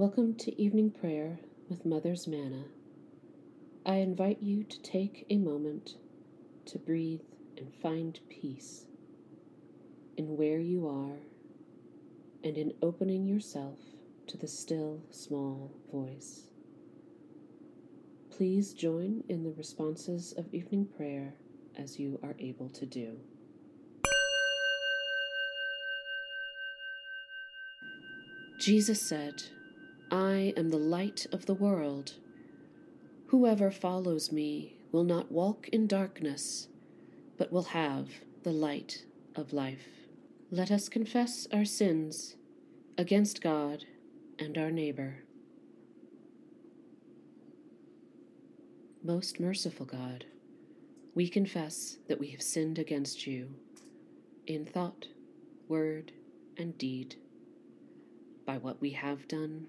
Welcome to evening prayer with Mother's Manna. I invite you to take a moment to breathe and find peace in where you are and in opening yourself to the still small voice. Please join in the responses of evening prayer as you are able to do. Jesus said, I am the light of the world. Whoever follows me will not walk in darkness, but will have the light of life. Let us confess our sins against God and our neighbor. Most merciful God, we confess that we have sinned against you in thought, word, and deed, by what we have done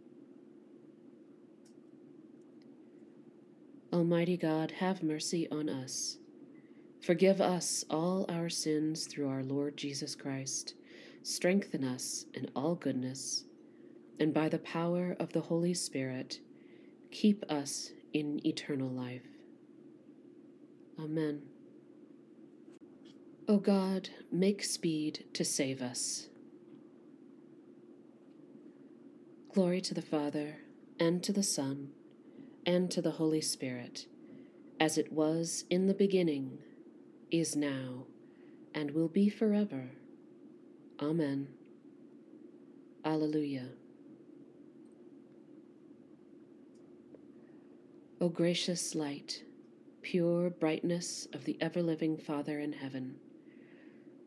Almighty God, have mercy on us. Forgive us all our sins through our Lord Jesus Christ. Strengthen us in all goodness, and by the power of the Holy Spirit, keep us in eternal life. Amen. O God, make speed to save us. Glory to the Father, and to the Son, and to the Holy Spirit, as it was in the beginning, is now, and will be forever. Amen. Alleluia. O gracious light, pure brightness of the ever living Father in heaven,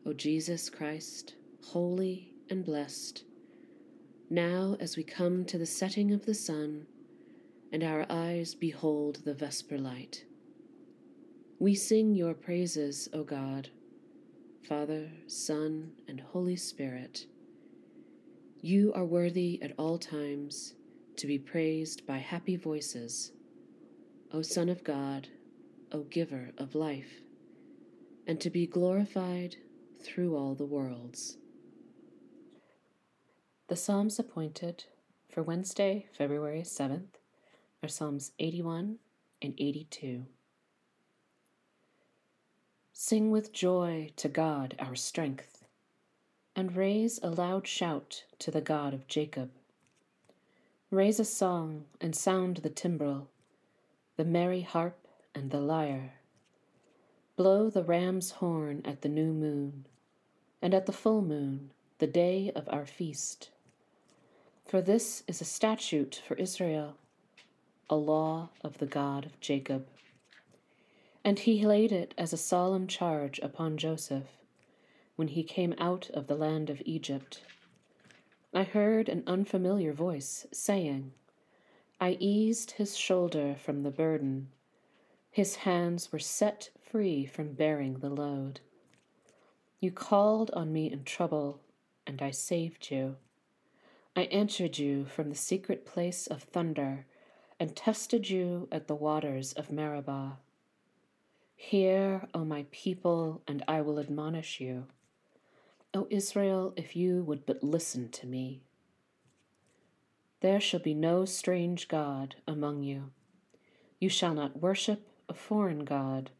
O Jesus Christ, holy and blessed, now as we come to the setting of the sun, and our eyes behold the vesper light, we sing your praises, O God, Father, Son, and Holy Spirit. You are worthy at all times to be praised by happy voices, O Son of God, O Giver of life, and to be glorified through all the worlds. The Psalms appointed for Wednesday, February 7th are Psalms 81 and 82. Sing with joy to God our strength, and raise a loud shout to the God of Jacob. Raise a song and sound the timbrel, the merry harp and the lyre. Blow the ram's horn at the new moon, and at the full moon, the day of our feast. For this is a statute for Israel, a law of the God of Jacob. And he laid it as a solemn charge upon Joseph when he came out of the land of Egypt. I heard an unfamiliar voice saying, I eased his shoulder from the burden. His hands were set free from bearing the load. You called on me in trouble, and I saved you. I answered you from the secret place of thunder and tested you at the waters of Meribah. Hear, O my people, and I will admonish you. O Israel, if you would but listen to me. There shall be no strange God among you. You shall not worship a foreign God.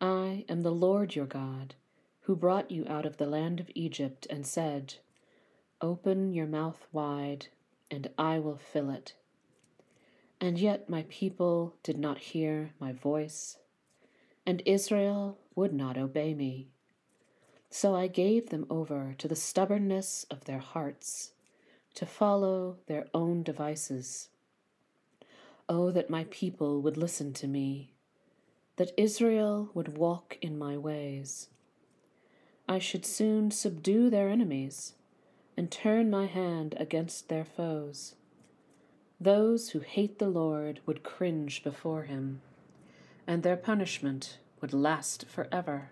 I am the Lord your God, who brought you out of the land of Egypt and said, Open your mouth wide, and I will fill it. And yet my people did not hear my voice, and Israel would not obey me. So I gave them over to the stubbornness of their hearts, to follow their own devices. Oh, that my people would listen to me, that Israel would walk in my ways. I should soon subdue their enemies and turn my hand against their foes. Those who hate the Lord would cringe before him, and their punishment would last forever.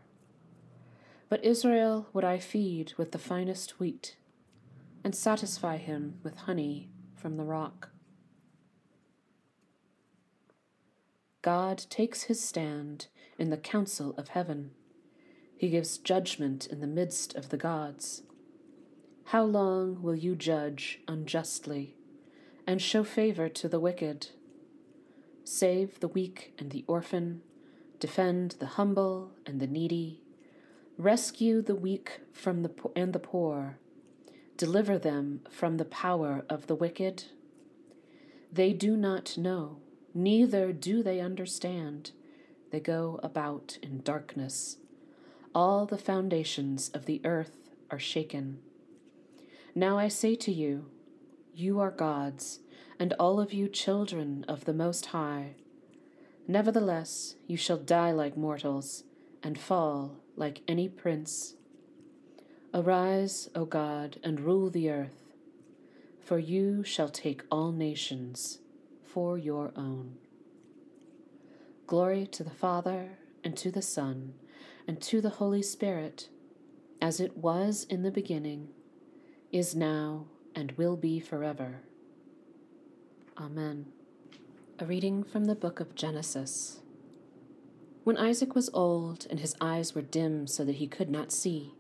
But Israel would I feed with the finest wheat, and satisfy him with honey from the rock. God takes his stand in the council of heaven. He gives judgment in the midst of the gods. How long will you judge unjustly and show favor to the wicked? Save the weak and the orphan, defend the humble and the needy, rescue the weak from the po- and the poor, deliver them from the power of the wicked. They do not know neither do they understand. They go about in darkness. All the foundations of the earth are shaken. Now I say to you, you are gods, and all of you children of the Most High. Nevertheless, you shall die like mortals, and fall like any prince. Arise, O God, and rule the earth, for you shall take all nations for your own. Glory to the Father, and to the Son, and to the Holy Spirit, as it was in the beginning, is now, and will be forever. Amen. A reading from the book of Genesis. When Isaac was old, and his eyes were dim so that he could not see,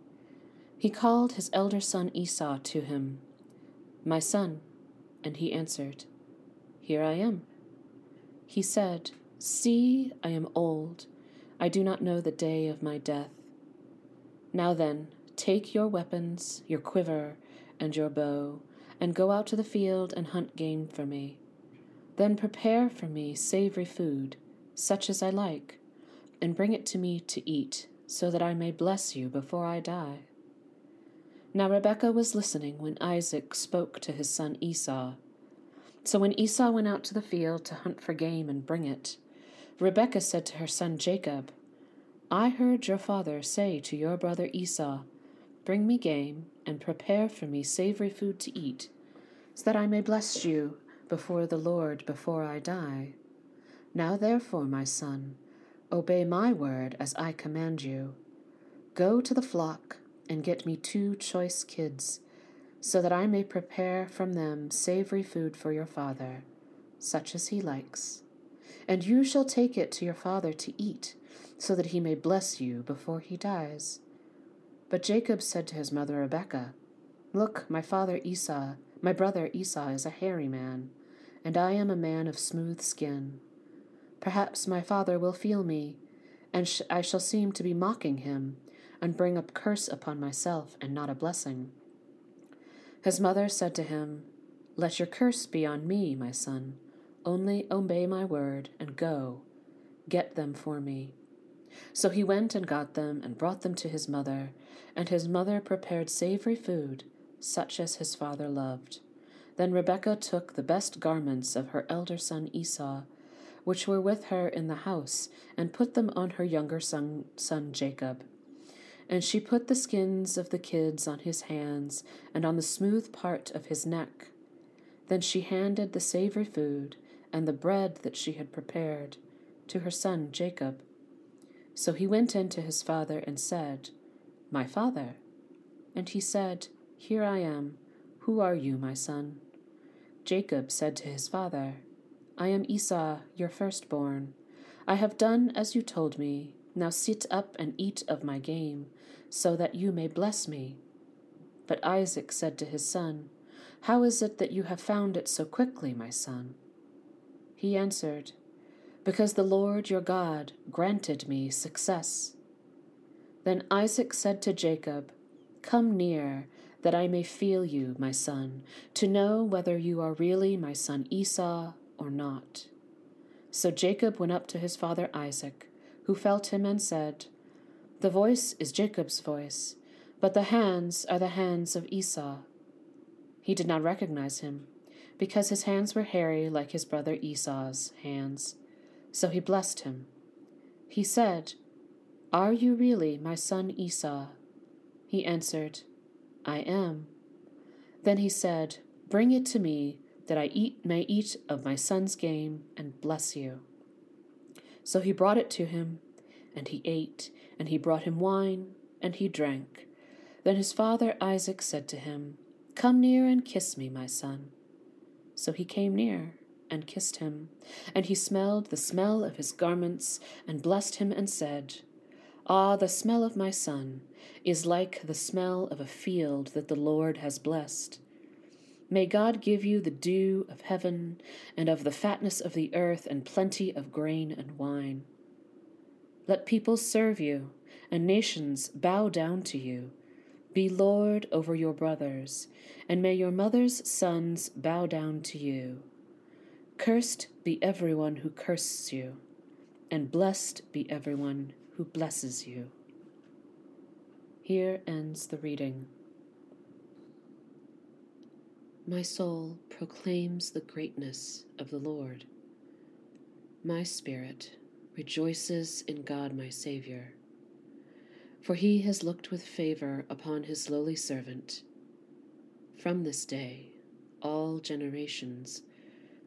he called his elder son Esau to him. My son, and he answered, here I am. He said, See, I am old. I do not know the day of my death. Now then, take your weapons, your quiver, and your bow, and go out to the field and hunt game for me. Then prepare for me savory food, such as I like, and bring it to me to eat, so that I may bless you before I die. Now Rebekah was listening when Isaac spoke to his son Esau. So when Esau went out to the field to hunt for game and bring it, Rebekah said to her son Jacob, I heard your father say to your brother Esau, Bring me game and prepare for me savory food to eat, so that I may bless you before the Lord before I die. Now therefore, my son, obey my word as I command you. Go to the flock and get me two choice kids so that I may prepare from them savory food for your father, such as he likes. And you shall take it to your father to eat, so that he may bless you before he dies. But Jacob said to his mother Rebekah, Look, my father Esau, my brother Esau is a hairy man, and I am a man of smooth skin. Perhaps my father will feel me, and sh- I shall seem to be mocking him, and bring a curse upon myself and not a blessing. His mother said to him, Let your curse be on me, my son. Only obey my word and go. Get them for me. So he went and got them and brought them to his mother, and his mother prepared savory food, such as his father loved. Then Rebekah took the best garments of her elder son Esau, which were with her in the house, and put them on her younger son, son Jacob. And she put the skins of the kids on his hands and on the smooth part of his neck. Then she handed the savory food and the bread that she had prepared to her son Jacob. So he went in to his father and said, My father. And he said, Here I am. Who are you, my son? Jacob said to his father, I am Esau, your firstborn. I have done as you told me. Now sit up and eat of my game, so that you may bless me. But Isaac said to his son, How is it that you have found it so quickly, my son? He answered, Because the Lord your God granted me success. Then Isaac said to Jacob, Come near, that I may feel you, my son, to know whether you are really my son Esau or not. So Jacob went up to his father Isaac who felt him and said, The voice is Jacob's voice, but the hands are the hands of Esau. He did not recognize him, because his hands were hairy like his brother Esau's hands. So he blessed him. He said, Are you really my son Esau? He answered, I am. Then he said, Bring it to me, that I eat may eat of my son's game and bless you. So he brought it to him, and he ate, and he brought him wine, and he drank. Then his father Isaac said to him, Come near and kiss me, my son. So he came near and kissed him, and he smelled the smell of his garments, and blessed him, and said, Ah, the smell of my son is like the smell of a field that the Lord has blessed. May God give you the dew of heaven, and of the fatness of the earth, and plenty of grain and wine. Let peoples serve you, and nations bow down to you. Be Lord over your brothers, and may your mother's sons bow down to you. Cursed be everyone who curses you, and blessed be everyone who blesses you. Here ends the reading. My soul proclaims the greatness of the Lord. My spirit rejoices in God my Saviour, for he has looked with favour upon his lowly servant. From this day, all generations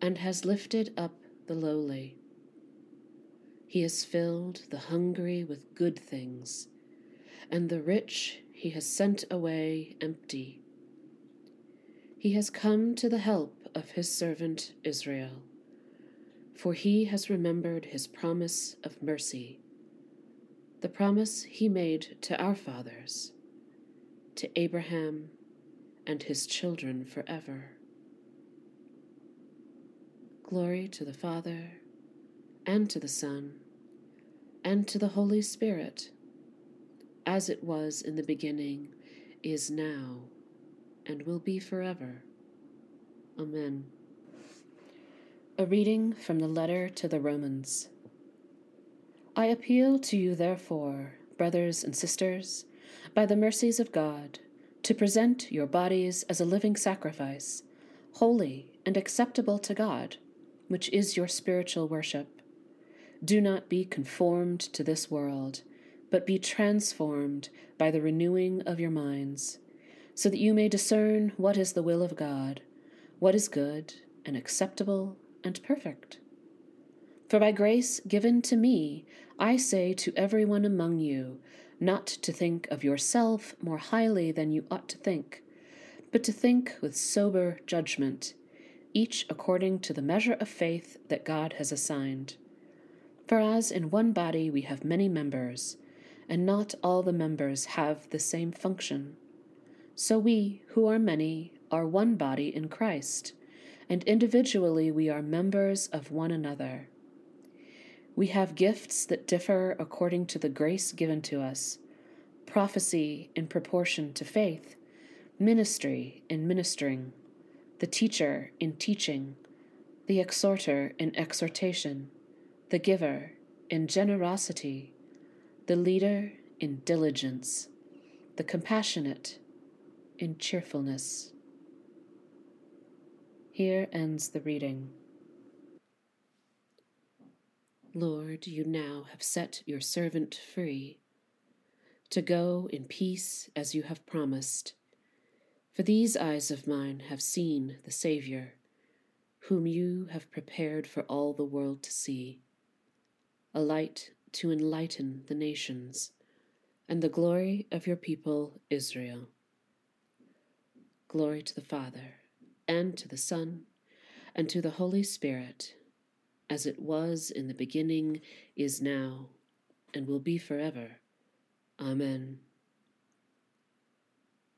and has lifted up the lowly. He has filled the hungry with good things, and the rich he has sent away empty. He has come to the help of his servant Israel, for he has remembered his promise of mercy, the promise he made to our fathers, to Abraham and his children forever. Glory to the Father, and to the Son, and to the Holy Spirit, as it was in the beginning, is now and will be forever. Amen. A reading from the letter to the Romans. I appeal to you, therefore, brothers and sisters, by the mercies of God, to present your bodies as a living sacrifice, holy and acceptable to God, which is your spiritual worship. Do not be conformed to this world, but be transformed by the renewing of your minds so that you may discern what is the will of God, what is good and acceptable and perfect. For by grace given to me, I say to everyone among you, not to think of yourself more highly than you ought to think, but to think with sober judgment, each according to the measure of faith that God has assigned. For as in one body we have many members, and not all the members have the same function. So we, who are many, are one body in Christ, and individually we are members of one another. We have gifts that differ according to the grace given to us prophecy in proportion to faith, ministry in ministering, the teacher in teaching, the exhorter in exhortation, the giver in generosity, the leader in diligence, the compassionate in cheerfulness. Here ends the reading. Lord, you now have set your servant free to go in peace as you have promised. For these eyes of mine have seen the Saviour, whom you have prepared for all the world to see, a light to enlighten the nations, and the glory of your people Israel. Glory to the Father, and to the Son, and to the Holy Spirit, as it was in the beginning, is now, and will be forever. Amen.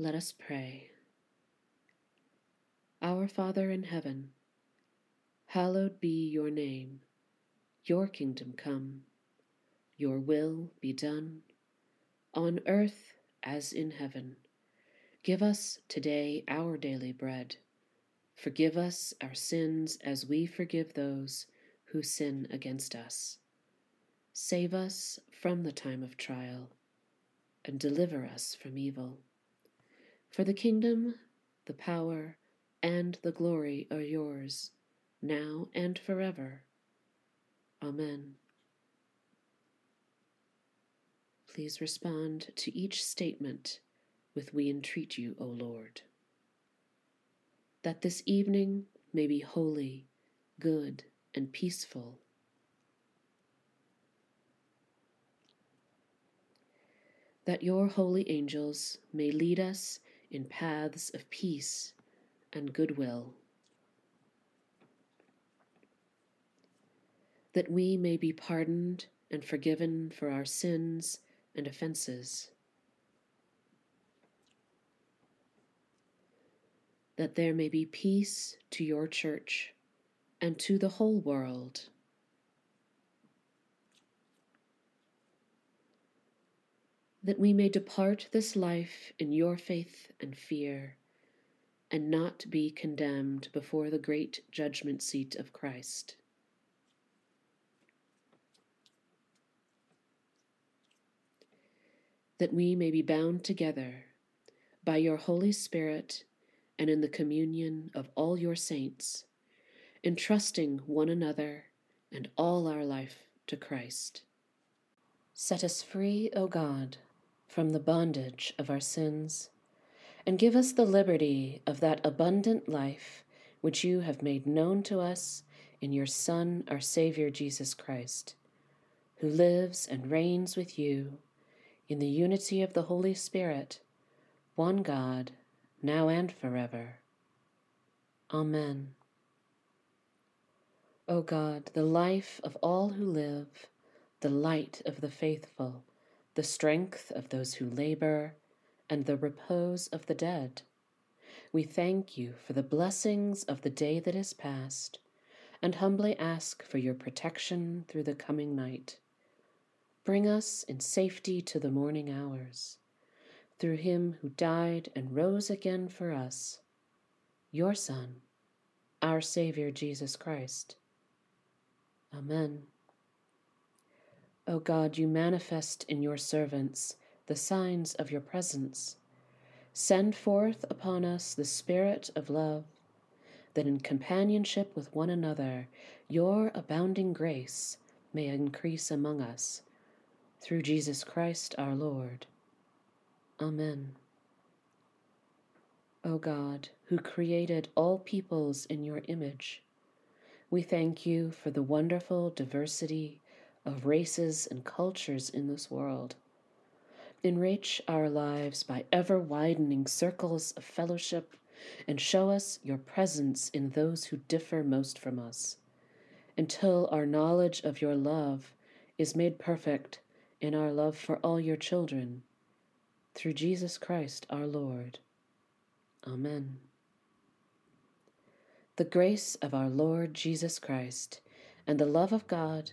Let us pray. Our Father in heaven, hallowed be your name. Your kingdom come. Your will be done, on earth as in heaven. Give us today our daily bread. Forgive us our sins as we forgive those who sin against us. Save us from the time of trial, and deliver us from evil. For the kingdom, the power, and the glory are yours, now and forever. Amen. Please respond to each statement with We entreat you, O Lord. That this evening may be holy, good, and peaceful. That your holy angels may lead us in paths of peace and goodwill. That we may be pardoned and forgiven for our sins and offenses. That there may be peace to your church and to the whole world. That we may depart this life in your faith and fear, and not be condemned before the great judgment seat of Christ. That we may be bound together by your Holy Spirit and in the communion of all your saints, entrusting one another and all our life to Christ. Set us free, O God from the bondage of our sins, and give us the liberty of that abundant life which you have made known to us in your Son, our Savior Jesus Christ, who lives and reigns with you in the unity of the Holy Spirit, one God, now and forever. Amen. O God, the life of all who live, the light of the faithful, the strength of those who labor, and the repose of the dead. We thank you for the blessings of the day that is past, and humbly ask for your protection through the coming night. Bring us in safety to the morning hours, through him who died and rose again for us, your Son, our Savior Jesus Christ. Amen. O God, you manifest in your servants the signs of your presence. Send forth upon us the Spirit of love, that in companionship with one another your abounding grace may increase among us. Through Jesus Christ our Lord. Amen. O God, who created all peoples in your image, we thank you for the wonderful diversity of races and cultures in this world. Enrich our lives by ever widening circles of fellowship and show us your presence in those who differ most from us, until our knowledge of your love is made perfect in our love for all your children. Through Jesus Christ our Lord. Amen. The grace of our Lord Jesus Christ and the love of God